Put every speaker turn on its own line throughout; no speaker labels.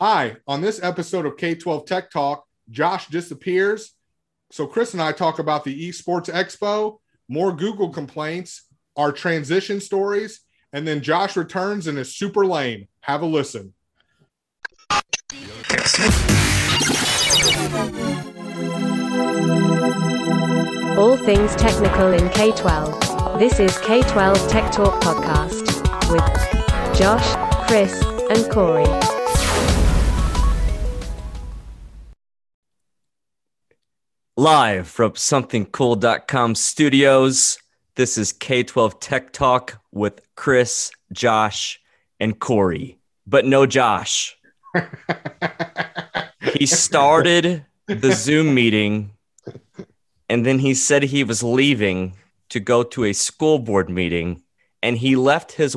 Hi, on this episode of K 12 Tech Talk, Josh disappears. So, Chris and I talk about the Esports Expo, more Google complaints, our transition stories, and then Josh returns and is super lame. Have a listen.
All things technical in K 12. This is K 12 Tech Talk Podcast with Josh, Chris, and Corey.
Live from somethingcool.com studios, this is K12 Tech Talk with Chris, Josh, and Corey. But no Josh. he started the Zoom meeting and then he said he was leaving to go to a school board meeting and he left his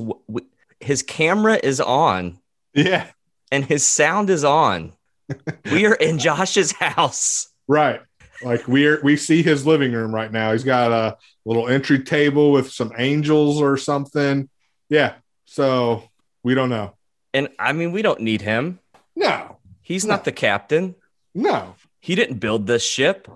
his camera is on
Yeah,
and his sound is on. we are in Josh's house.
right. Like we're we see his living room right now. He's got a little entry table with some angels or something. Yeah. So we don't know.
And I mean, we don't need him.
No,
He's not the captain.
no.
He didn't build this ship.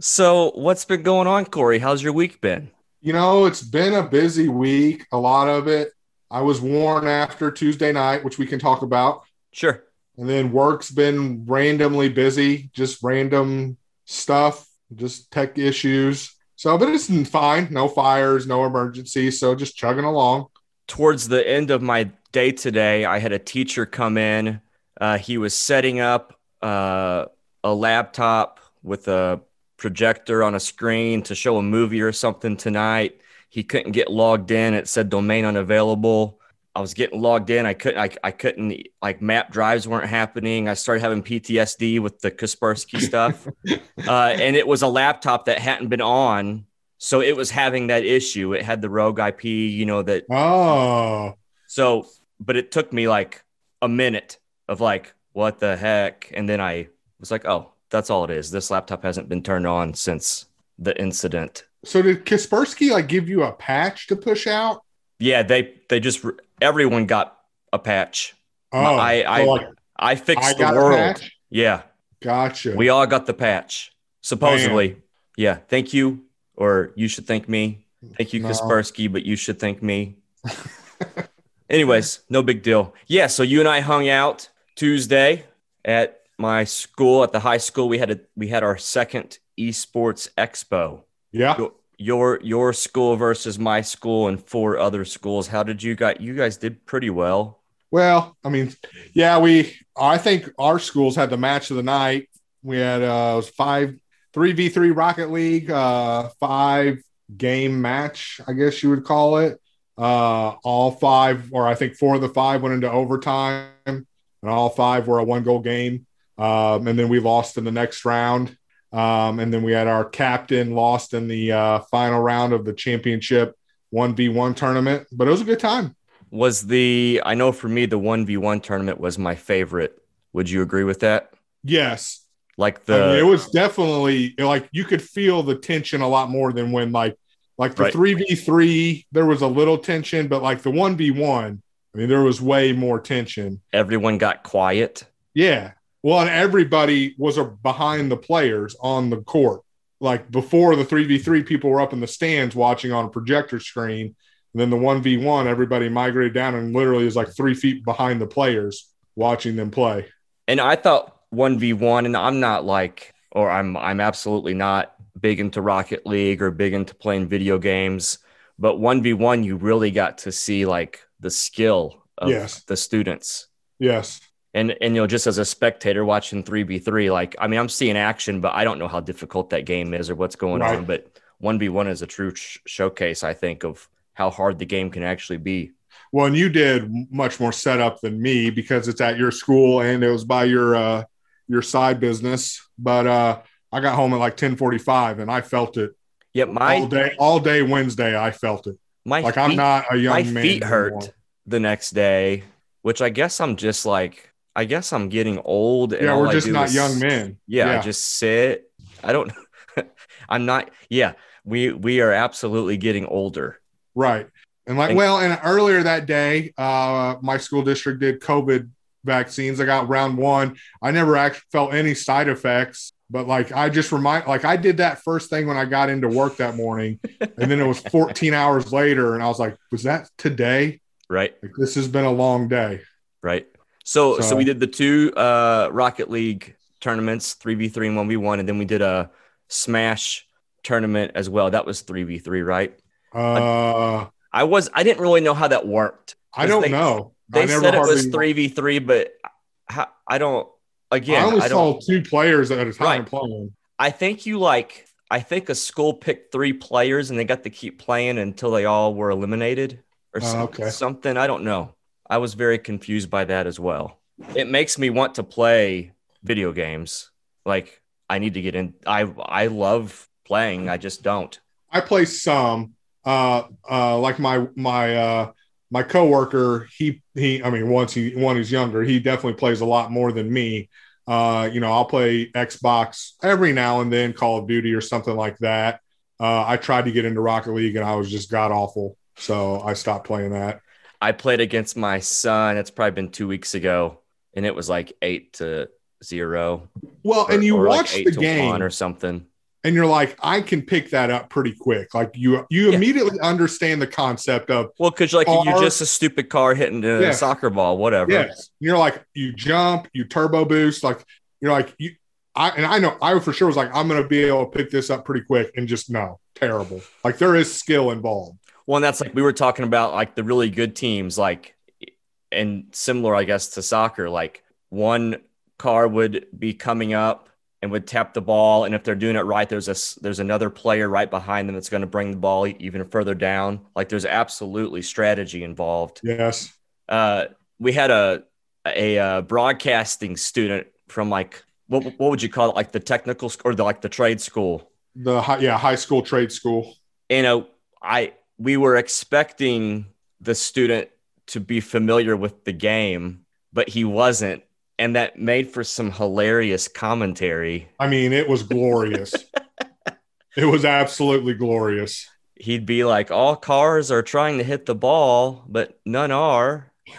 so, what's been going on, Corey? How's your week been?
You know, it's been a busy week, a lot of it. I was worn after Tuesday night, which we can talk about.
Sure.
And then work's been randomly busy, just random stuff, just tech issues. So, but it's fine. No fires, no emergencies. So just chugging along.
Towards the end of my day today, I had a teacher come in. Uh, he was setting up uh, a laptop with a projector on a screen to show a movie or something tonight. He couldn't get logged in. It said domain unavailable. I was getting logged in. I couldn't. I, I couldn't. Like map drives weren't happening. I started having PTSD with the Kaspersky stuff, uh, and it was a laptop that hadn't been on, so it was having that issue. It had the rogue IP, you know that.
Oh,
So, but it took me like a minute of like, what the heck, and then I was like, oh, that's all it is. This laptop hasn't been turned on since the incident.
so did Kaspersky like give you a patch to push out?
Yeah, they they just everyone got a patch.
Oh,
I- I-
so, like,
I fixed
I
the world. Yeah,
Gotcha.
we all got the patch. Supposedly. Yeah. Thank you. Or you should thank me. Thank you,
No.
Kaspersky, but you should thank me. Anyways, no big deal. Yeah. So you and I hung out Tuesday at my school, at the high school. We had a we had our second esports expo.
yeah.
Your your, your school versus my school and four other schools. How did you got you guys did pretty well.
Well, I mean, yeah, we I think our schools had the match of the night. We had uh was five three v three Rocket League, uh five game match, I guess you would call it. Uh all five, or I think four of the five went into overtime, and all five were a one goal game. Um, and then we lost in the next round. Um, and then we had our captain lost in the uh, final round of the championship 1v1 tournament, but it was a good time.
Was the I know for me the 1v1 tournament was my favorite. Would you agree with that?
Yes,
Like
I mean,
the
it was definitely like you could feel the tension a lot more than when like like the
Right.
three v three there was a little tension, but like the one v one, I mean, there was way more tension.
everyone got quiet.
Yeah, well, and everybody was behind the players on the court. Like before the three v three, people were up in the stands watching on a projector screen. And then the one v one, everybody migrated down and literally is like three feet behind the players watching them play.
And I thought 1v1 and I'm not like or I'm I'm absolutely not big into Rocket League or big into playing video games, but 1v1 you really got to see like the skill of
Yes.
the students.
Yes.
And and you know just as a spectator watching 3v3 like I mean I'm seeing action but I don't know how difficult that game is or what's going
Right.
on but 1v1 is a true sh- showcase I think of how hard the game can actually be.
Well, and you did much more setup than me because it's at your school and it was by your uh your side business. But uh I got home at like 1045 and I felt it
Yeah, my
all day, all day Wednesday. I felt it.
my
Like I'm not a young man.
my
man.
feet hurt
anymore.
the next day, which I guess I'm just like I guess I'm getting old. And
Yeah, we're just not
is-
young men.
Yeah, I just sit. I don't. I'm not. Yeah, we we are absolutely getting older.
Right. And like,
And-
well, and earlier that day, uh, my school district did COVID vaccines. I got round one. I never actually felt any side effects, but like, I just remind, like, I did that first thing when I got into work that morning, and then it was 14 hours later, and I was like, was that today?
Right.
Like, this has been a long day.
Right. So, so
So-
we did the two uh, Rocket League tournaments, three v three and one v one, and then we did a Smash tournament as well. That was three v three, right?
Uh,
I was I didn't really know how that worked.
I don't
they-
know.
They said it was three v three, but how, I don't. Again,
I only
I
saw two players at a time
Right.
playing.
I think you like. I think a school picked three players and they got to keep playing until they all were eliminated or some-
okay.
something. I don't know. I was very confused by that as well. It makes me want to play video games. Like I need to get in. I I love playing. I just don't.
I play some. Uh, uh, like my my uh my coworker. He he. I mean, once he one he's younger, he definitely plays a lot more than me. Uh, you know, I'll play Xbox every now and then, Call of Duty or something like that. Uh, I tried to get into Rocket League and I was just god awful, so I stopped playing that.
I played against my son. It's probably been two weeks ago, and it was like eight to zero.
Well,
or-
and you
or like
the game
or something.
and you're like, I can pick that up pretty quick. Like you, you
Yeah.
immediately understand the concept of
Well, because like you're just a stupid car hitting a
Yeah.
soccer ball, whatever.
Yes. You're like, you jump, you turbo boost. Like, you're like, you, I, and I know I for sure was like, I'm going to be able to pick this up pretty quick and just no, terrible. Like, there is skill involved.
Well, and that's like we were talking about like the really good teams, like and similar, I guess, to soccer. Like one car would be coming up and would tap the ball, and if they're doing it right, there's a there's another player right behind them that's going to bring the ball even further down. Like there's absolutely strategy involved.
Yes.
Uh, we had a a uh, broadcasting student from like what what would you call it, like the technical or the like the trade school
The high, yeah, high school trade school.
you know, I we were expecting the student to be familiar with the game, but he wasn't, and that made for some hilarious commentary.
I mean, it was glorious. it was absolutely glorious.
He'd be like, "All cars are trying to hit the ball, but none are."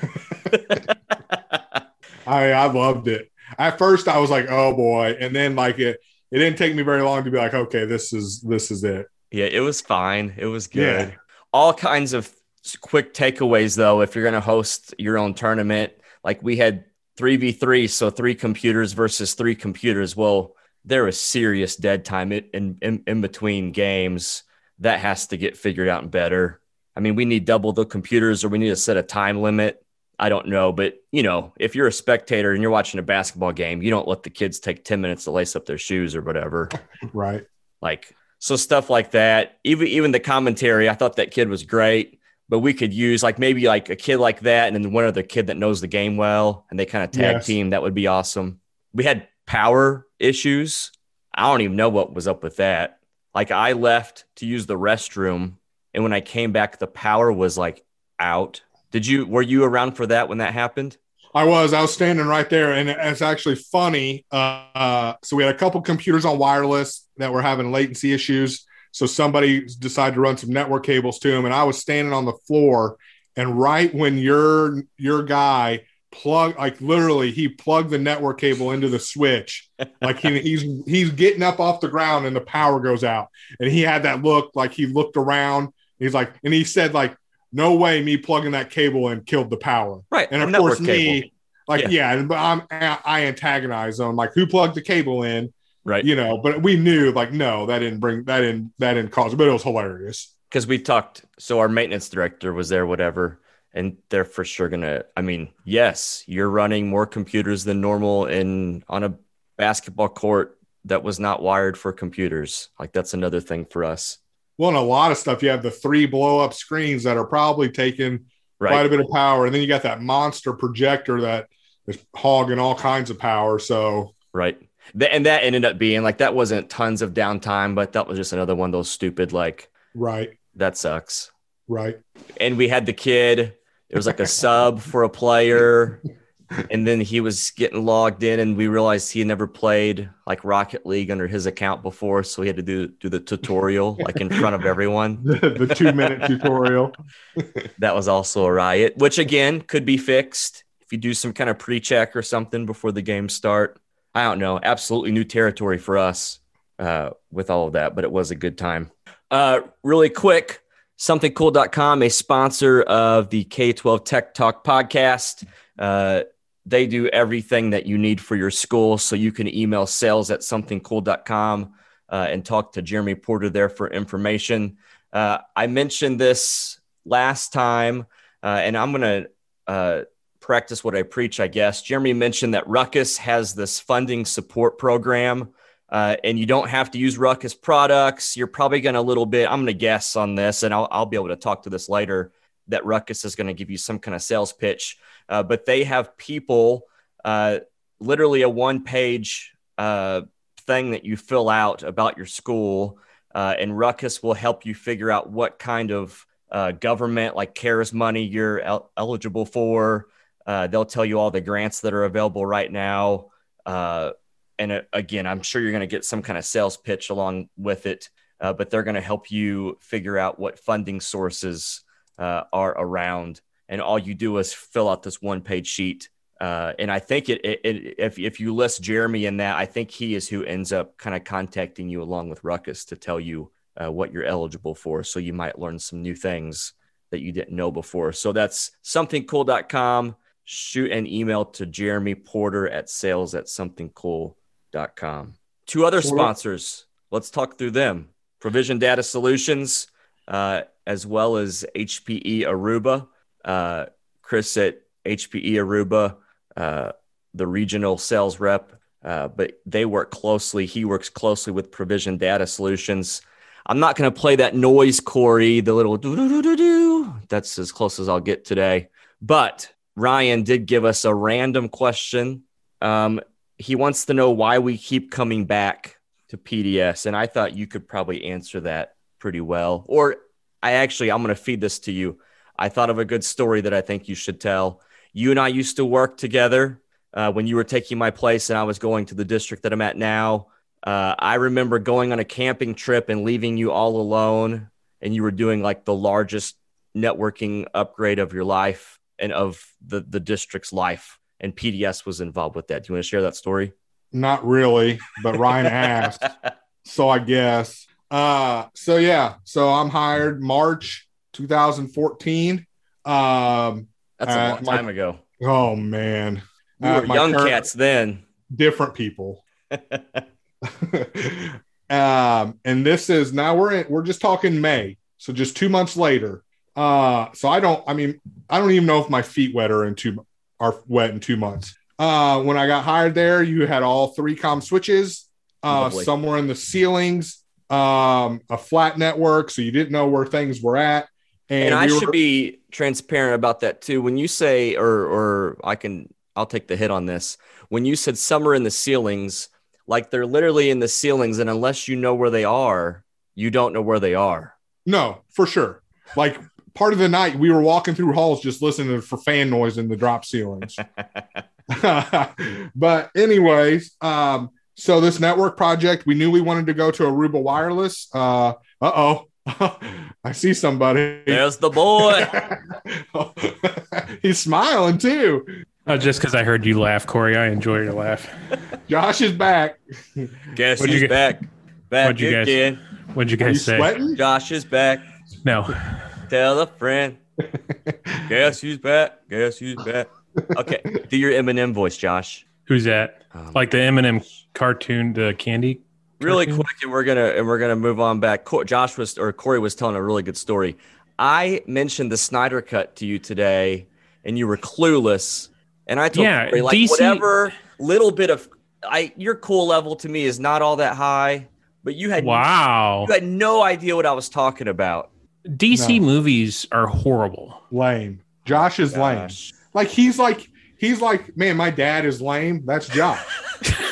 I, I loved it. At first, I was like, oh boy. And then, like, it, it didn't take me very long to be like, okay, this is, this is it.
yeah, it was fine. It was good.
Yeah.
All kinds of quick takeaways, though, if you're going to host your own tournament. Like we had 3v3, so three computers versus three computers. Well, there is serious dead time in, in, in, between games. That has to get figured out and better. I mean, we need double the computers or we need to set a time limit. I don't know, but you know, if you're a spectator and you're watching a basketball game, you don't let the kids take 10 minutes to lace up their shoes or whatever.
Right.
like so stuff like that even even the commentary i thought that kid was great but we could use like maybe like a kid like that and then one other kid that knows the game well and they kind of tag
Yes.
team that would be awesome we had power issues i don't even know what was up with that like i left to use the restroom and when i came back the power was like out did you were you around for that when that happened
I was. I was standing right there, and it's actually funny. Uh, uh, so we had a couple computers on wireless that were having latency issues. So somebody decided to run some network cables to him, and I was standing on the floor. And right when your your guy plug, like literally, he plugged the network cable into the switch. Like he, he's he's getting up off the ground, and the power goes out. And he had that look, like he looked around. He's like, and he said, like, no way, me plugging that cable in killed the power.
right
And of course, me, like,
Yeah.
yeah, but I'm I antagonize them. Like, who plugged the cable in?
Right
You know, but we knew, like, no, that didn't bring that in that didn't cause but it was hilarious.
because we talked so our maintenance director was there whatever and they're for sure gonna i mean yes you're running more computers than normal in on a basketball court that was not wired for computers like that's another thing for us
Well, and a lot of stuff. You have the three blow up screens that are probably taking quite a bit of power, and then you got that monster projector that is hogging all kinds of power. So
right and that ended up being like that wasn't tons of downtime but that was just another one of those stupid like
right,
that sucks
right.
and we had the kid it was like a sub for a player and then he was getting logged in, and we realized he had never played like Rocket League under his account before, so he had to do do the tutorial like in front of everyone.
the, the two minute tutorial.
That was also a riot, which again could be fixed if you do some kind of pre check or something before the game start. I don't know. Absolutely new territory for us uh, with all of that, but it was a good time. Uh, really quick, somethingcool.com, a sponsor of the K 12 Tech Talk podcast. Uh, they do everything that you need for your school. So you can email sales at somethingcool.com uh, and talk to Jeremy Porter there for information. Uh, I mentioned this last time, uh, and I'm going to uh, practice what I preach, I guess. Jeremy mentioned that Ruckus has this funding support program. Uh, and you don't have to use Ruckus products. You're probably going to a little bit, I'm going to guess on this, and I'll, I'll be able to talk to this later that Ruckus is going to give you some kind of sales pitch. Uh, but they have people, uh, literally a one page uh, thing that you fill out about your school. Uh, and Ruckus will help you figure out what kind of uh, government, like CARES money, you're el- eligible for. Uh, they'll tell you all the grants that are available right now. and again, I'm sure you're going to get some kind of sales pitch along with it, but they're going to help you figure out what funding sources are around and all you do is fill out this one page sheet. Uh, and I think it, it, it, if, if you list Jeremy in that, I think he is who ends up kind of contacting you along with Ruckus to tell you uh, what you're eligible for. So you might learn some new things that you didn't know before. So that's somethingcool.com. Shoot an email to Jeremy Porter at sales at somethingcool.com. Two other sponsors. Let's talk through them. Provision Data Solutions, uh, as well as HPE Aruba uh, Chris at HPE Aruba, uh, the regional sales rep, uh, but they work closely. He works closely with Provision Data Solutions. I'm not going to play that noise, Corey, the little doo doo doo doo. That's as close as I'll get today. But Ryan did give us a random question. Um, he wants to know why we keep coming back to PDS. And I thought you could probably answer that pretty well. Or I actually, I'm going to feed this to you. I thought of a good story that I think you should tell. You and I used to work together uh, when you were taking my place and I was going to the district that I'm at now. Uh, I remember going on a camping trip and leaving you all alone, and you were doing like the largest networking upgrade of your life and of the, the district's life. And PDS was involved with that. Do you want to share that story?
Not really, but Ryan asked. so I guess. Uh, so yeah, so I'm hired March 2014. Um,
That's a long time ago.
Oh man,
we were young current, cats then.
Different people. um, and this is now we're in, we're just talking May, so just two months later. Uh, so I don't. I mean, I don't even know if my feet wet are in two are wet in two months. Uh, when I got hired there, you had all 3Com switches, uh, somewhere in the ceilings, um, a flat network, so you didn't know where things were at.
And, and I we should be transparent about that too. When you say, or or I can, I'll take the hit on this. When you said some are in the ceilings, like they're literally in the ceilings, and unless you know where they are, you don't know where they are.
No, for sure. Like part of the night, we were walking through halls just listening for fan noise in the drop ceilings. but anyways, um, so this network project, we knew we wanted to go to Aruba Wireless. Uh oh, I see somebody.
There's the boy.
He's smiling too.
Oh, just because I heard you laugh, Corey. I enjoy your laugh.
Josh is back.
Guess what'd who's back? Back
what'd you
again.
Guys, what'd you guys you say?
Sweating?
Josh is back.
No.
Tell a friend. Guess who's back? Guess who's back? Okay, do your Eminem voice, Josh.
Who's that? Um, like the Eminem cartoon, the candy
really quick and we're gonna and we're gonna move on back josh was or corey was telling a really good story i mentioned the snyder cut to you today and you were clueless and i told yeah, corey, like DC... whatever little bit of i your cool level to me is not all that high but you had
wow
you had no idea what i was talking about
dc no. movies are horrible
lame josh is Gosh. lame like he's like he's like man my dad is lame that's josh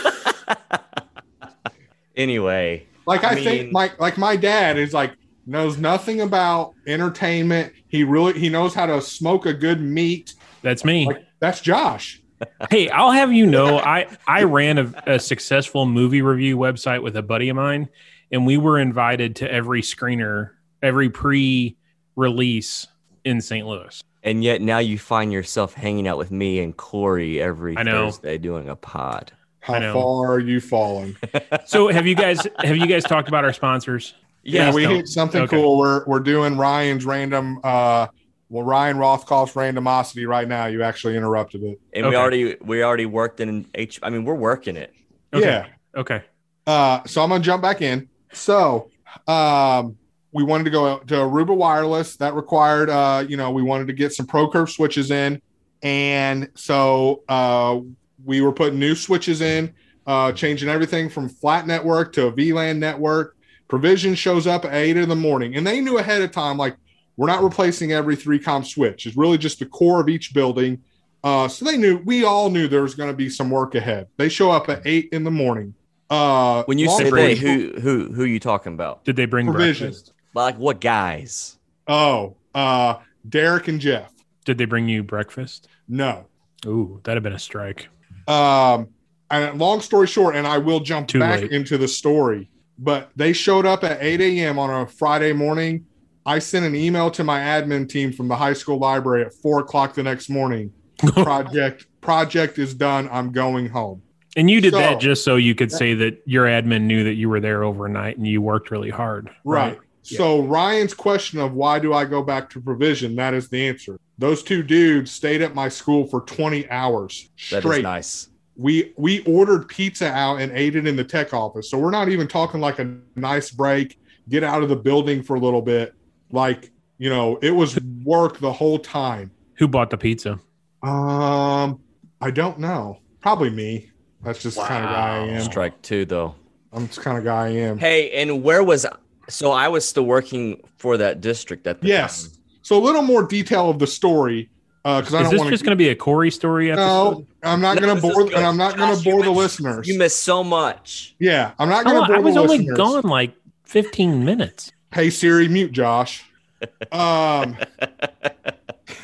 Anyway,
like I, I mean, think my like my dad is like knows nothing about entertainment. He really he knows how to smoke a good meat.
That's me.
Like, that's Josh.
Hey, I'll have you know, I I ran a, a successful movie review website with a buddy of mine, and we were invited to every screener, every pre-release in St. Louis.
And yet now you find yourself hanging out with me and Corey every
I know.
Thursday doing a pod.
How
I know.
far are you falling?
So have you guys have you guys talked about our sponsors?
Yeah,
Yes,
we hit something
okay.
cool. We're we're doing Ryan's random uh well Ryan Rothkopf's randomosity right now. You actually interrupted it.
And we already we already worked in H. I mean, we're working it.
Okay.
Yeah.
Okay.
Uh so I'm gonna jump back in. So um we wanted to go to Aruba Wireless. That required uh, you know, we wanted to get some Pro Curve switches in. And so uh we were putting new switches in, uh changing everything from flat network to a VLAN network. Provision shows up at eight in the morning, and they knew ahead of time, like we're not replacing every 3Com switch. It's really just the core of each building. Uh, so they knew we all knew there was going to be some work ahead. They show up at eight in the morning. Uh,
When you
long
say they, who who who are you talking about?
Did they bring
provision?
breakfast?
Like what guys?
Oh, uh, Derek and Jeff.
Did they bring you breakfast?
No.
Ooh, that'd have been a strike.
Um, and long story short, and I will jump
Too
back
late.
into the story, but they showed up at 8 a.m. on a Friday morning. I sent an email to my admin team from the high school library at four o'clock the next morning. Project project is done. I'm going home.
And you did
So-
that just so you could say that your admin knew that you were there overnight and you worked really hard.
Right. So Ryan's question of why do I go back to provision? That is the answer. Those two dudes stayed at my school for 20 hours
That is
straight.
nice.
we we ordered pizza out and ate it in the tech office. So we're not even talking like a nice break, get out of the building for a little bit. Like, you know, it was work the whole time.
Who bought the pizza?
Um, I don't know. Probably me. That's just the kind of guy I am.
Strike two though.
I'm just kind of guy I am.
Hey, and where was so I was still working for that district at the
Yes.
time.
So a little more detail of the story, because I
Is
don't
this
want
just going to be a Corey story episode?
No, I'm not
No,
going to bore,
good.
and I'm not going to bore the
missed-
listeners.
You missed so much.
yeah, I'm not going to bore
I was
the
only
listeners.
gone like 15 minutes.
Hey Siri, mute Josh. Um,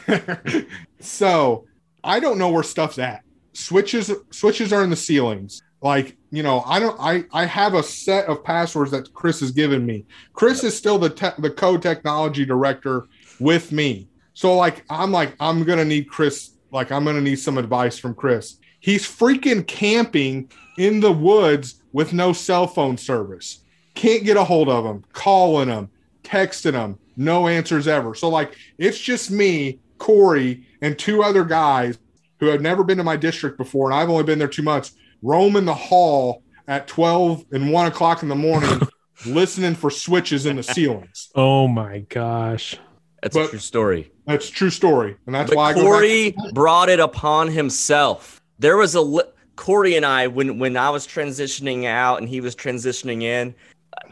so I don't know where stuff's at. Switches switches are in the ceilings. Like you know, I don't. I I have a set of passwords that Chris has given me. Chris is still the te- the code technology director with me. So like I'm like I'm gonna need Chris. Like I'm gonna need some advice from Chris. He's freaking camping in the woods with no cell phone service. Can't get a hold of him. Calling him, texting him, no answers ever. So like it's just me, Corey, and two other guys who have never been to my district before, and I've only been there two months, roaming the hall at 12 and 1 o'clock in the morning, listening for switches in the ceilings.
Oh my gosh.
That's a true story.
That's a true story. And that's
But
why I go
Corey
back.
brought it upon himself. There was a li- Corey and I when when I was transitioning out and he was transitioning in.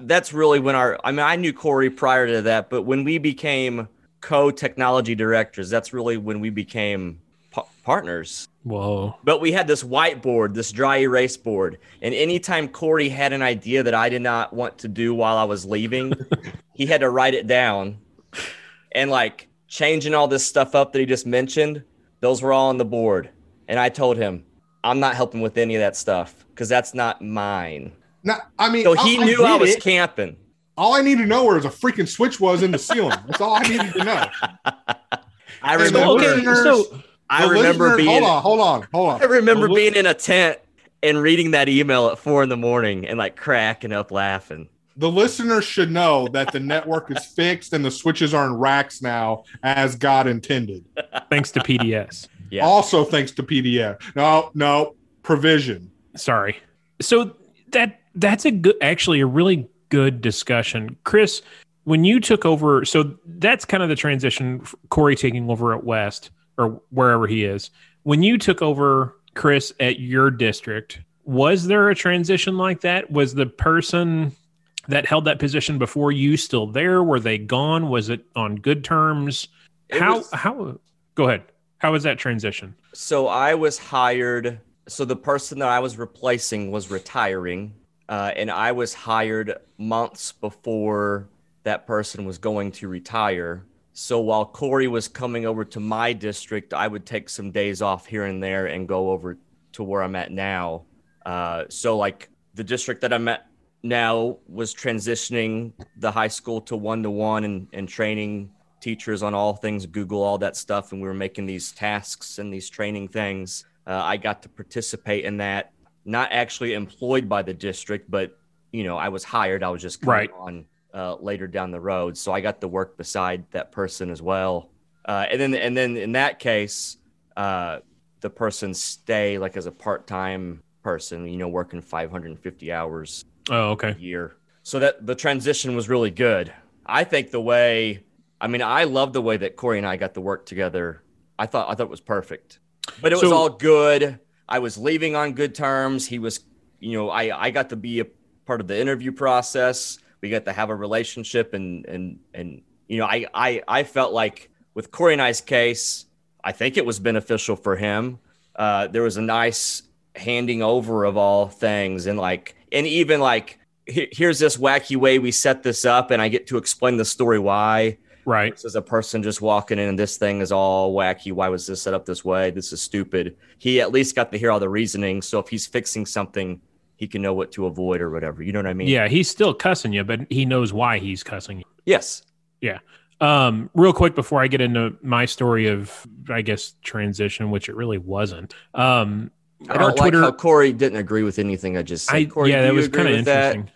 That's really when our. I mean, I knew Corey prior to that, but when we became co-technology directors, that's really when we became pa- partners.
Whoa.
But we had this whiteboard, this dry erase board, and anytime Corey had an idea that I did not want to do while I was leaving, he had to write it down. And like changing all this stuff up that he just mentioned, those were all on the board. And I told him, I'm not helping with any of that stuff because that's not mine.
Now, I mean,
So he
I,
knew I,
get
was
it.
camping.
All I need to know where a freaking switch was in the ceiling. That's all I needed to know.
I
And the
remember.
listeners-
so
I
the
remember being.
Hold on, hold on, hold on.
I remember
The li-
being in a tent and reading that email at four in the morning and like cracking up laughing.
the listeners should know that the network is fixed and the switches are in racks now as God intended.
thanks to PDS.
Yeah.
Also, thanks to PDF. No, no, provision.
Sorry. So that that's a good actually a really good discussion. Chris, when you took over, so that's kind of the transition Corey taking over at West or wherever he is. When you took over Chris at your district, was there a transition like that? Was the person that held that position before you still there? Were they gone? Was it on good terms?
It
how
was-
how go ahead. How was that transition?
So I was hired. So the person that I was replacing was retiring, uh, and I was hired months before that person was going to retire. So while Corey was coming over to my district, I would take some days off here and there and go over to where I'm at now. Uh, so like the district that I'm at now was transitioning the high school to one to one and and training teachers on all things Google, all that stuff, and we were making these tasks and these training things. Uh, I got to participate in that, not actually employed by the district, but you know I was hired. I was just coming
Right.
on uh, later down the road, so I got to work beside that person as well. Uh, and then and then in that case, uh, the person stay like as a part time person, you know, working 550 hours
Oh, okay.
year. So that the transition was really good. I think the way, I mean, I love the way that Corey and I got to work together. I thought I thought it was perfect, but it was all good. I was leaving on good terms. He was, you know, I I got to be a part of the interview process. We got to have a relationship, and and and you know, I I I felt like with Corey and I's case, I think it was beneficial for him. Uh, there was a nice handing over of all things, and like, and even like, here's this wacky way we set this up, and I get to explain the story why.
Right.
Versus a person just walking in and this thing is all wacky. Why was this set up this way? This is stupid. He at least got to hear all the reasoning. So if he's fixing something, he can know what to avoid or whatever. You know what I mean?
Yeah, he's still cussing you, but he knows why he's cussing you.
Yes. Yeah.
Um, real quick before I get into my story of, I guess, transition, which it really wasn't. Um,
I don't
Twitter,
like how Corey didn't agree with anything I just said.
I
Corey,
yeah, that was
agree
kind of
with that?
interesting.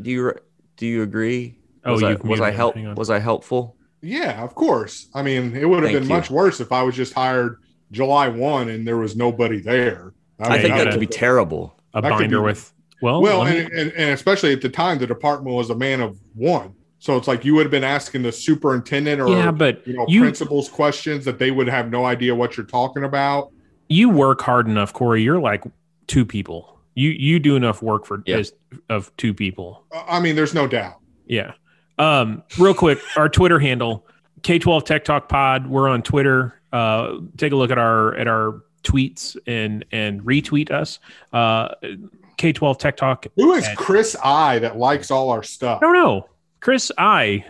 Do you do you agree?
Oh,
was I, was I help
him. Hang on.
was I helpful?
Yeah, of course. I mean, it would have
Thank
been
you.
much worse if I was just hired July 1 and there was nobody there.
I
mean,
think that
would-
could be terrible.
A
that could
binder
be-
with well,
well,
me-
and, and, and especially at the time, the department was a man of one. So it's like you would have been asking the superintendent or
yeah, but
you know
you
principals questions that they would have no idea what you're talking about.
you work hard enough, Corey. You're like two people. You you do enough work for
Yeah.
as, of two people.
I mean, there's no doubt.
Yeah. Um, real quick, our Twitter handle, K12 Tech Talk Pod. We're on Twitter. Uh, take a look at our at our tweets and and retweet us. Uh, K12 Tech Talk.
Who is
And-
Chris I that likes all our stuff?
I don't know. Chris, I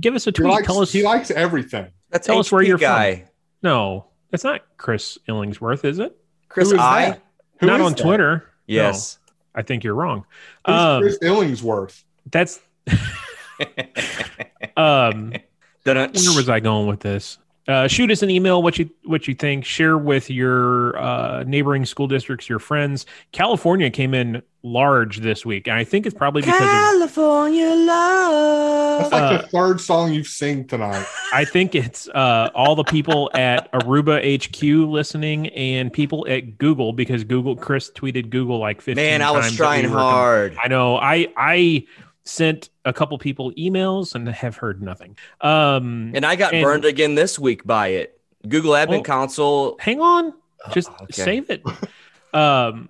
give us a tweet.
likes,
Tell us.
he likes everything.
That's
Tell us where you're from. no, that's not Chris Illingsworth, is it?
Chris
Who is
I.
Who
not
is
on
that?
Twitter.
Yes.
I think you're wrong.
Who's
Um,
Chris Illingsworth?
that's um. Where was I going with this? Uh, shoot us an email what you what you think. Share with your uh, neighboring school districts, your friends. California came in large this week, and I think it's probably because of,
California love.
That's like
uh,
the third song you've sing tonight.
I think it's uh, all the people at Aruba HQ listening and people at Google because Google Chris tweeted Google like fifteen.
Man, I was
times that we
trying
were
hard.
I know. I I sent a couple people emails and have heard nothing. Um,
And I got
And-
burned again this week by it. Google Admin
Well-
Console.
hang on just
Oh, okay.
save it um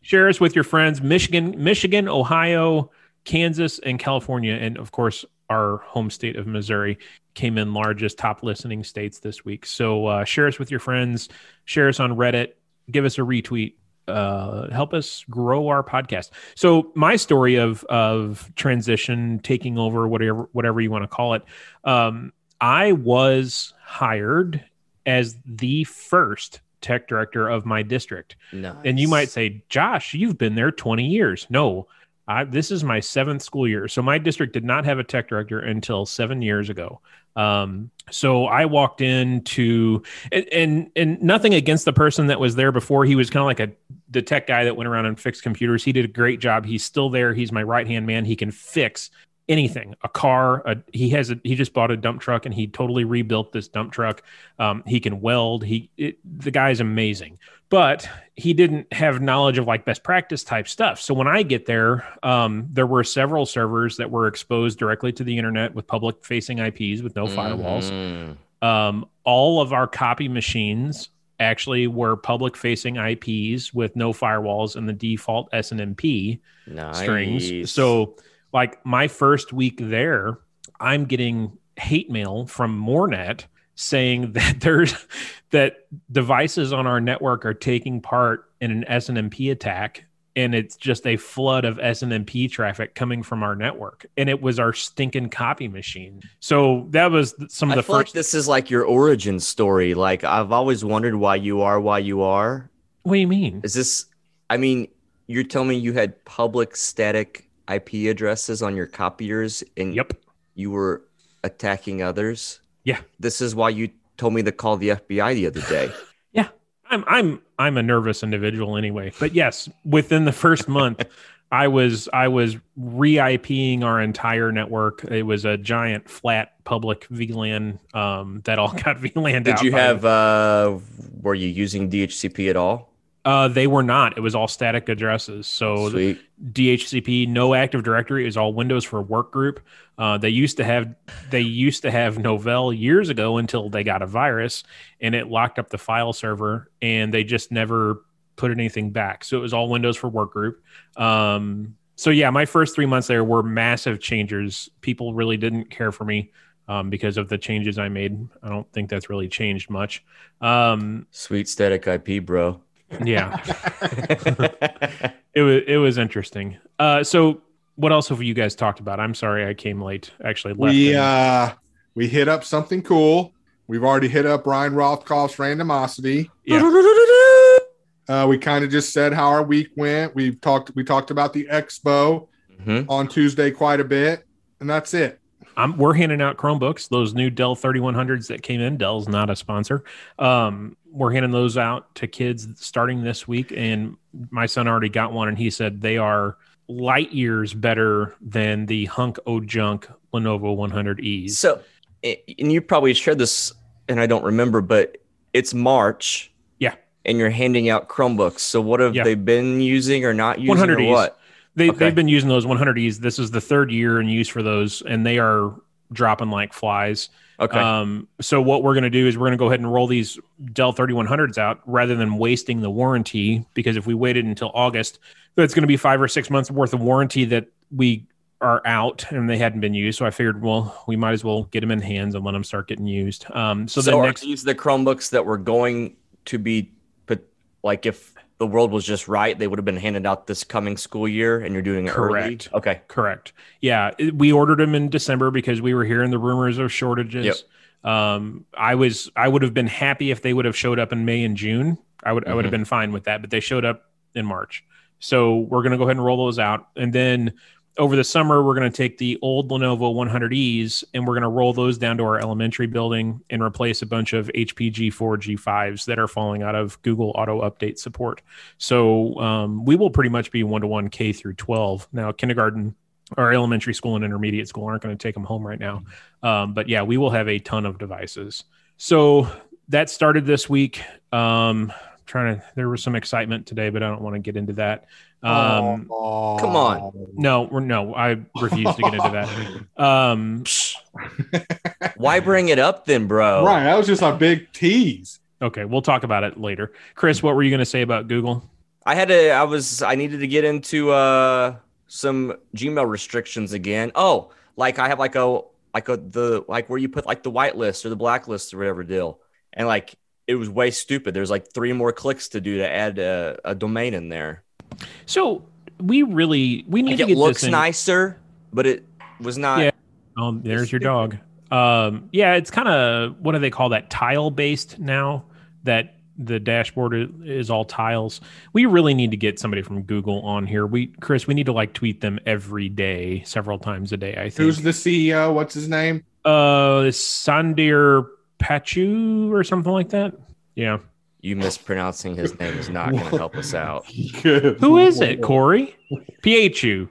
share us with your friends michigan michigan ohio kansas and california and of course our home state of missouri came in largest top listening states this week so uh, share us with your friends share us on reddit give us a retweet uh, help us grow our podcast. So my story of of transition, taking over, whatever whatever you want to call it. Um, I was hired as the first tech director of my district.
Nice.
And you might say, Josh, you've been there 20 years. No, I, this is my seventh school year. So my district did not have a tech director until seven years ago. Um, so I walked into and, and and nothing against the person that was there before. He was kind of like a the tech guy that went around and fixed computers. He did a great job. He's still there. He's my right hand man. He can fix anything a car a, he has a he just bought a dump truck and he totally rebuilt this dump truck um, he can weld he it, the guy's amazing but he didn't have knowledge of like best practice type stuff so when i get there um, there were several servers that were exposed directly to the internet with public facing ips with no firewalls
Mhm.
um, all of our copy machines actually were public facing ips with no firewalls and the default snmp
Nice.
strings. So, like my first week there, I'm getting hate mail from MOREnet saying that there's that devices on our network are taking part in an SNMP attack and it's just a flood of SNMP traffic coming from our network, and it was our stinking copy machine. So that was some of the I
feel like
first.
this is like your origin story. Like I've always wondered why you are why you are.
what do you mean?
Is this? I mean, you're telling me you had public static IP addresses on your copiers, and
Yep.
you were attacking others.
Yeah.
This is why you told me to call the FBI the other day.
Yeah, I'm I'm I'm a nervous individual anyway. But yes, within the first month, I was I was re-IPing our entire network. It was a giant flat public VLAN um, that all got VLAN.
Did you have? uh Were you using DHCP at all?
Uh, they were not. It was all static addresses. So. DHCP, no Active Directory. It was all Windows for Work Group. Uh, they used to have they used to have Novell years ago until they got a virus and it locked up the file server and they just never put anything back. So it was all Windows for Work Group. Um, so yeah, my first three months there were massive changes. People really didn't care for me um, because of the changes I made. I don't think that's really changed much. Um,
Sweet static IP, bro.
Yeah, it was it was interesting. Uh, so what else have you guys talked about? I'm sorry I came late. Actually, left.
We
in-
uh we hit up something cool. We've already hit up Ryan Rothkopf's randomosity.
yeah,
Uh, we kind of just said how our week went. We've talked we talked about the expo
Mhm.
on Tuesday quite a bit, and that's it.
I'm, we're handing out Chromebooks. Those new Dell 3100s that came in. Dell's not a sponsor. Um, we're handing those out to kids starting this week, and my son already got one, and he said they are light years better than the hunk o junk Lenovo 100Es.
So, and you probably shared this, and I don't remember, but it's March.
Yeah.
And you're handing out Chromebooks. So, what have
Yeah.
they been using or not using?
100
or
E's.
what?
They,
Okay.
They've been using those 100Es. This is the third year in use for those, and they are dropping like flies.
Okay.
Um, so what we're going to do is we're going to go ahead and roll these Dell 3100s out rather than wasting the warranty. Because if we waited until August, that's going to be five or six months worth of warranty that we are out and they hadn't been used. So I figured, well, we might as well get them in hands and let them start getting used. Um, so,
so,
the next,
these the Chromebooks that were going to be, like if the world was just right, they would have been handed out this coming school year, and you're doing it
Correct.
early. Okay.
Correct. Yeah, we ordered them in December because we were hearing the rumors of shortages. Um, I was I would have been happy if they would have showed up in May and June. I would I would have been fine with that, but they showed up in March. So we're going to go ahead and roll those out, and then over the summer we're going to take the old Lenovo 100Es and we're going to roll those down to our elementary building and replace a bunch of HP G4 G5s that are falling out of Google Auto Update support. So um, we will pretty much be one to one K through 12. Now, kindergarten or elementary school and intermediate school aren't going to take them home right now. Um, but yeah, we will have a ton of devices. So that started this week. Um, trying to, there was some excitement today, but I don't want to get into that. Um,
Oh,
come on.
no, we're, no, I refuse to get into that. Um,
Why bring it up then, bro?
Right, that was just a big tease.
okay, we'll talk about it later. Chris, what were you going to say about Google?
I had to. I was. I needed to get into uh some Gmail restrictions again. Oh, like I have like a like a the like where you put like the whitelist or the blacklist or whatever deal, and like it was way stupid. There's like three more clicks to do to add a, a domain in there.
So we really we need
Like
to get it
looks
this in.
nicer, but it was not.
Yeah. Oh, there's your dog. Um, yeah, it's kind of what do they call that? Tile based now. That the dashboard i- is all tiles. We really need to get somebody from Google on here. We, Chris, we need to like tweet them every day, several times a day. I think.
Who's the CEO? What's his name?
uh Sandir Pachu or something like that? Yeah.
You mispronouncing his name is not going to help us out.
Who is it, Corey? Phu.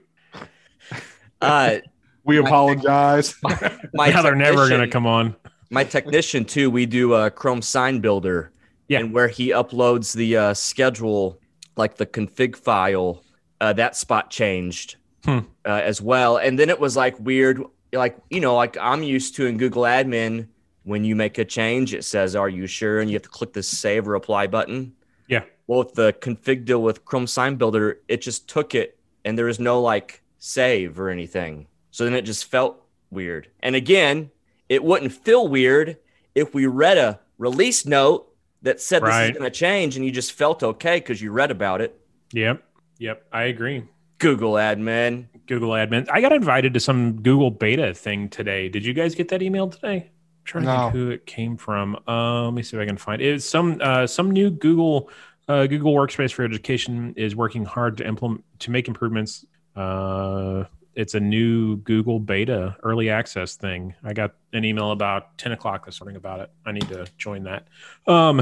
Uh,
We apologize.
my
Now they're never going to come on.
my technician too we do a chrome sign builder
Yeah.
and where he uploads the uh, schedule like the config file uh, that spot changed
Hmm.
uh, as well and then it was like weird like you know like i'm used to in google admin when you make a change it says are you sure and you have to click the save or apply button
Yeah.
well with the config deal with chrome sign builder it just took it and there was no like save or anything so then it just felt weird and again it wouldn't feel weird if we read a release note that said this is going to change and you just felt okay because you read about it.
Yep. Yep, I agree.
Google admin.
Google admin. I got invited to some Google beta thing today. Did you guys get that email today? I'm trying to
No.
think who it came from. Uh, let me see if I can find it. It's some uh, some new Google uh, Google Workspace for Education is working hard to implement to make improvements. Uh, it's a new Google beta early access thing. I got an email about 10 o'clock this morning about it. I need to join that. Um.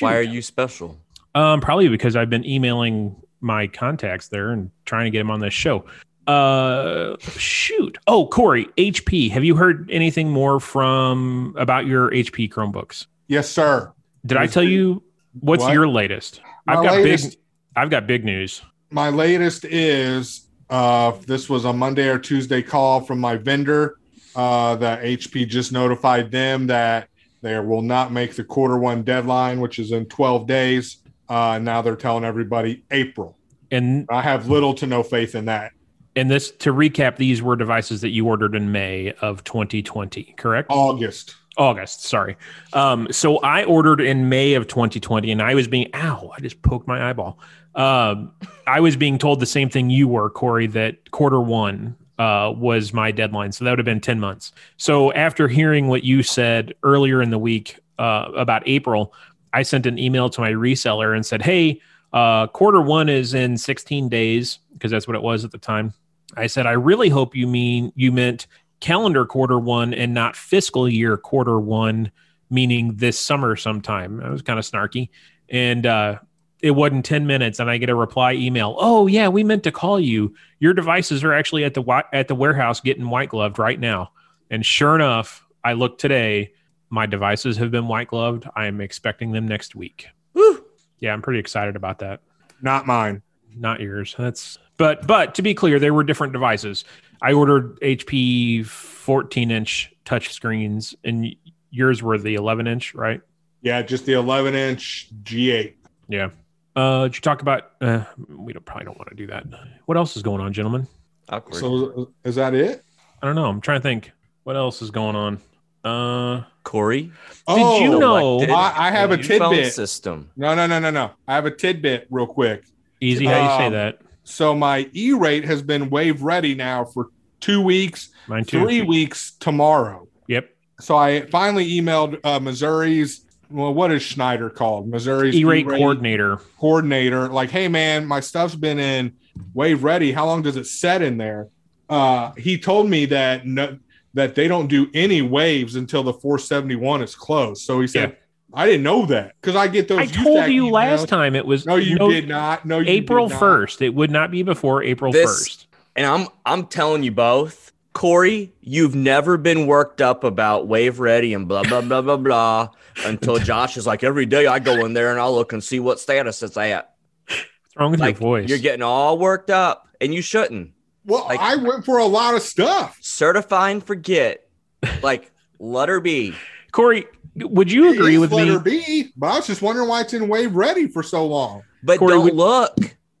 Why are you special?
Um, probably because I've been emailing my contacts there and trying to get them on this show. Uh, shoot. Oh, Corey, HP. Have you heard anything more from about your HP Chromebooks?
Yes, sir.
Did I tell you what's
What?
your latest?
My
I've got
latest-
big. I've got big news.
My latest is uh, this was a Monday or Tuesday call from my vendor uh, that HP just notified them that they will not make the quarter one deadline, which is in 12 days. Uh, now they're telling everybody April.
And
I have little to no faith in that.
And this to recap, these were devices that you ordered in May of 2020, correct?
August.
August, sorry. Um, so I ordered in May of 2020, and I was being, ow, I just poked my eyeball. Um, I was being told the same thing you were, Corey, that quarter one uh, was my deadline. So that would have been 10 months. So after hearing what you said earlier in the week uh, about April, I sent an email to my reseller and said, hey, uh, quarter one is in 16 days, because that's what it was at the time. I said, I really hope you mean you meant calendar quarter one and not fiscal year quarter one, meaning this summer sometime. I was kind of snarky. And uh, it wasn't 10 minutes, and I get a reply email. Oh, yeah, we meant to call you. Your devices are actually at the at the warehouse getting white gloved right now. And sure enough, I look today. My devices have been white gloved. I am expecting them next week.
Woo.
Yeah, I'm pretty excited about that
Not mine.
Not yours. That's but but to be clear, there were different devices. I ordered HP 14 inch touch screens, and yours were the 11 inch, right?
Yeah, just the 11 inch G8.
Yeah. Uh, did you talk about? Uh, we don't, probably don't want to do that. What else is going on, gentlemen?
Awkward.
So is that it?
I don't know. I'm trying to think. What else is going on? Uh,
Corey.
Oh,
you know-
I- I have a tidbit.
system.
No, no, no, no, no. I have a tidbit real quick.
Easy how you say
Um,
that.
So my E rate has been wave ready now for two weeks,
Mine too.
three weeks tomorrow.
Yep.
So I finally emailed uh, Missouri's. Well, what is Schneider called? Missouri's
E-rate
E-rate
coordinator.
coordinator. Like, hey man, my stuff's been in wave ready. How long does it set in there? Uh, he told me that no, that they don't do any waves until the 471 is closed. So he said, I didn't know that because I get those.
I told you
emails.
last time it was
No, you did not. No, you
April
did not.
first. It would not be before April first.
And I'm I'm telling you both, Corey, you've never been worked up about wave ready and blah blah blah blah blah until Josh is like every day I go in there and I'll look and see what status it's at.
What's wrong with
Like
your voice?
you're getting all worked up, and you shouldn't.
Well,
Like-
I went for a lot of stuff.
Certify and forget. Like let her be.
Corey, would you agree with
letter
me?
B, but I was just wondering why it's in wave ready for so long.
But
Corey,
don't
would-
look.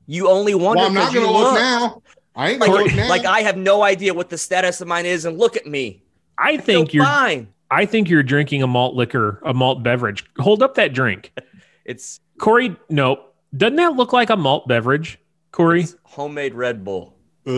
You only wonder
well, I'm not going to look
look.
now. I ain't
Like,
look now.
like I have no idea what the status of mine is, and look at me.
I
I
think
feel
you're.
fine.
I think you're drinking a malt liquor, a malt beverage. Hold up that drink,
It's,
Corey. No, doesn't that look like a malt beverage, Corey?
it's homemade Red Bull.
Ugh,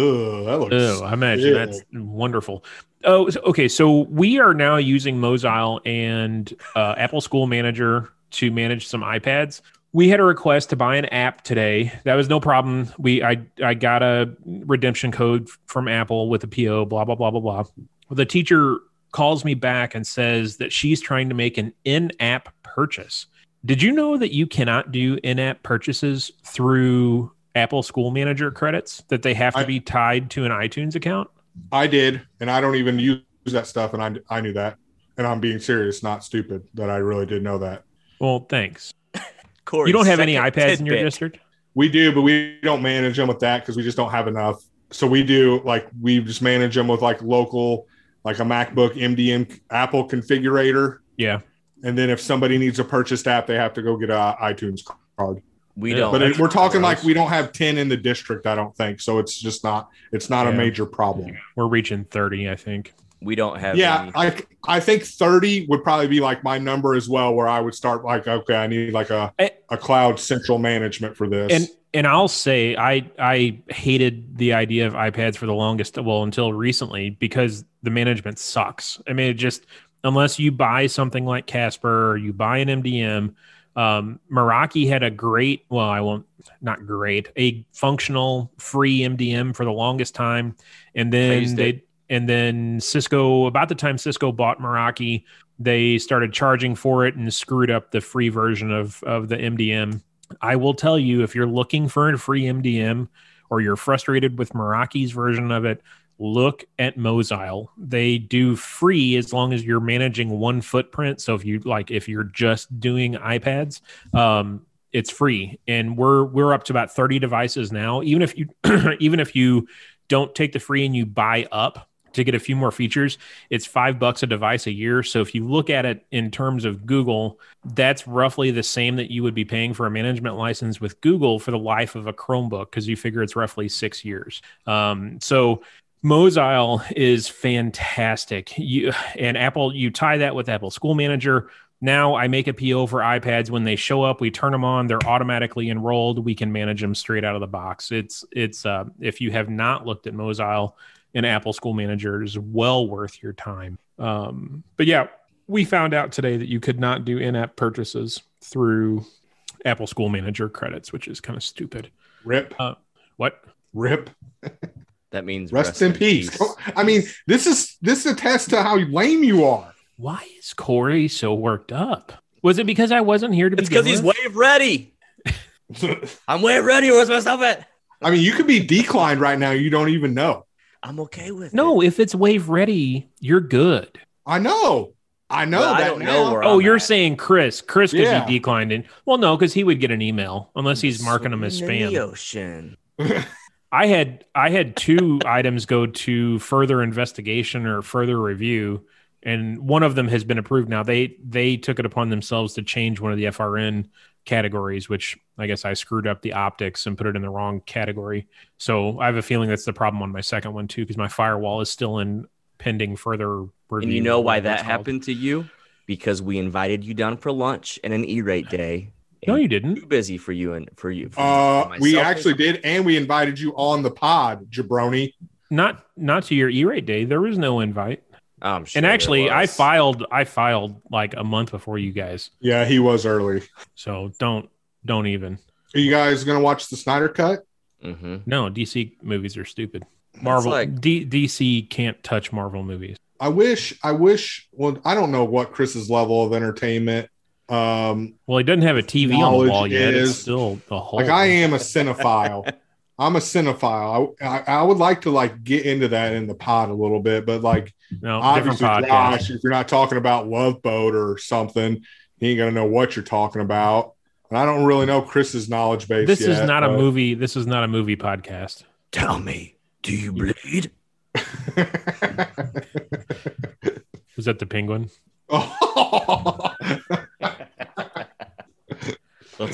that looks.
Oh, I imagine
Ew.
that's wonderful. Oh, okay. So we are now using Mosyle and uh, Apple School Manager to manage some iPads. We had a request to buy an app today. That was no problem. We I I got a redemption code from Apple with a PO. Blah blah blah blah blah. The teacher calls me back and says that she's trying to make an in-app purchase. Did you know that you cannot do in-app purchases through Apple School Manager credits? That they have to
I-
be tied to an iTunes account?
I did, and I don't even use that stuff, and I I knew that, and I'm being serious, not stupid. That I really did know that.
Well, thanks.
Corey,
You don't have any
second
iPads in your district?
We do, but we don't manage them with that because we just don't have enough. So we do like we just manage them with like local, like a MacBook MDM Apple configurator,
Yeah.
and then if somebody needs a purchased app, they have to go get a iTunes card.
We
Yeah,
don't.
but it,
that's
we're talking
gross.
like we don't have 10 in the district i don't think so it's just not it's not a major problem
We're reaching 30, I think.
We don't have.
Yeah,
any-
I I think 30 would probably be like my number as well, where I would start like, okay, I need like a
I-
a cloud central management for this.
and and I'll say I I hated the idea of iPads for the longest well until recently because the management sucks. I mean, it just unless you buy something like Casper or you buy an MDM. Um, Meraki had a great, well, I won't, not great, a functional free MDM for the longest time, and then they,
it.
and then Cisco. About the time Cisco bought Meraki, they started charging for it and screwed up the free version of of the MDM. I will tell you if you're looking for a free MDM or you're frustrated with Meraki's version of it, look at Mosyle. They do free as long as you're managing one footprint. So if you like, if you're just doing iPads, um, it's free, and we're we're up to about 30 devices now. Even if you even if you don't take the free and you buy up to get a few more features, it's five bucks a device a year. So if you look at it in terms of Google, that's roughly the same that you would be paying for a management license with Google for the life of a Chromebook because you figure it's roughly six years. Um, so Mosyle is fantastic. You and Apple, you tie that with Apple School Manager. Now I make a PO for iPads when they show up, we turn them on, they're automatically enrolled. We can manage them straight out of the box. It's it's uh, if you have not looked at Mosyle and Apple School Manager, it is well worth your time. Um, but yeah, we found out today that you could not do in-app purchases through Apple School Manager credits, which is kind of stupid.
rip,
What?
rip,
that means
rest, in, peace. I mean, this is this attests to how lame you are.
Why is Corey so worked up? Was it because I wasn't here to
It's
begin
because he's wave ready. I'm wave ready. Where's my stuff at?
I mean, you could be declined right now. You don't even know.
I'm okay with
No,
it.
if it's wave ready, you're good.
I know. I know
But I don't
now.
know where
oh,
I'm
you're
at.
saying Chris. Chris, could
Yeah.
he declined it. Well, no, because he would get an email unless he's marking them as
Swimming in the
spam.
ocean.
I had I had two items go to further investigation or further review, and one of them has been approved now. They they took it upon themselves to change one of the FRN categories, which I guess I screwed up the optics and put it in the wrong category. So I have a feeling that's the problem on my second one too, because my firewall is still in pending further review.
And you know why that happened to you? Because we invited you down for lunch and an E-rate day.
No, you didn't.
Too busy for you and for you. For
Uh,
for
we actually did, and we invited you on the pod, jabroni.
Not not to your E-rate day. There was no invite.
I'm sure
and actually, I filed I filed like a month before you guys.
Yeah, he was early.
So don't don't even.
Are you guys gonna watch the Snyder Cut?
Mhm.
No, DC movies are stupid. Marvel
like-
D, DC can't touch Marvel movies.
I wish, I wish. Well, I don't know what Chris's level of entertainment. Um,
Well, he doesn't have a TV on the
Knowledge
wall yet. It's still the whole.
like I am a cinephile. I'm a cinephile. I, I I would like to like get into that in the pod a little bit, but like
no
obviously,
podcast.
Josh, if you're not talking about Love Boat or something, he ain't gonna know what you're talking about. And I don't really know Chris's knowledge base.
This is
yet,
not a movie. This is not a movie podcast.
Tell me, do you bleed?
Was that the penguin?
oh.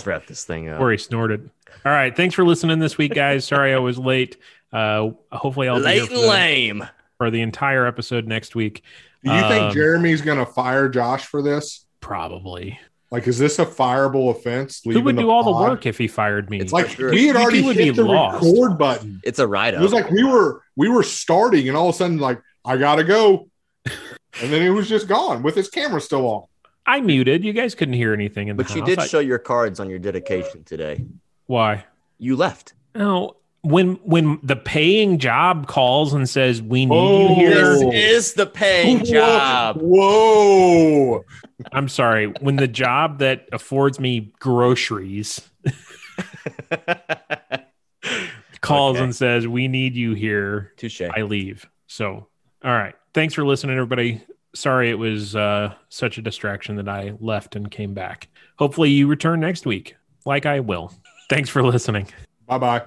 Let's wrap this thing up.
Where he snorted. All right. Thanks for listening this week, guys. Sorry I was late. Uh, hopefully I'll be here
Late
for
and
the,
lame.
for the entire episode next week.
Do you think
Um,
Jeremy's gonna fire Josh for this?
Probably.
Like, is this a fireable offense?
Who would do all the work if he fired me?
It's
Like
Sure.
we had
You
already
would
hit
be
the
lost.
record button.
It's a write
It was like we were we were starting, and all of a sudden, like I gotta go, and then it was just gone with his camera still on.
I muted. You guys couldn't hear anything in the
But you
house.
did
I-
show your cards on your dedication today.
Why?
You left.
No. When when the paying job calls and says we need
Oh.
you here,
This
Oh.
is the paying job.
Whoa!
I'm sorry. When the job that affords me groceries calls
Okay.
and says we need you here,
Touche.
I leave. So, all right. Thanks for listening, everybody. Sorry it was uh, such a distraction that I left and came back. Hopefully, you return next week, like I will. Thanks for listening.
Bye bye.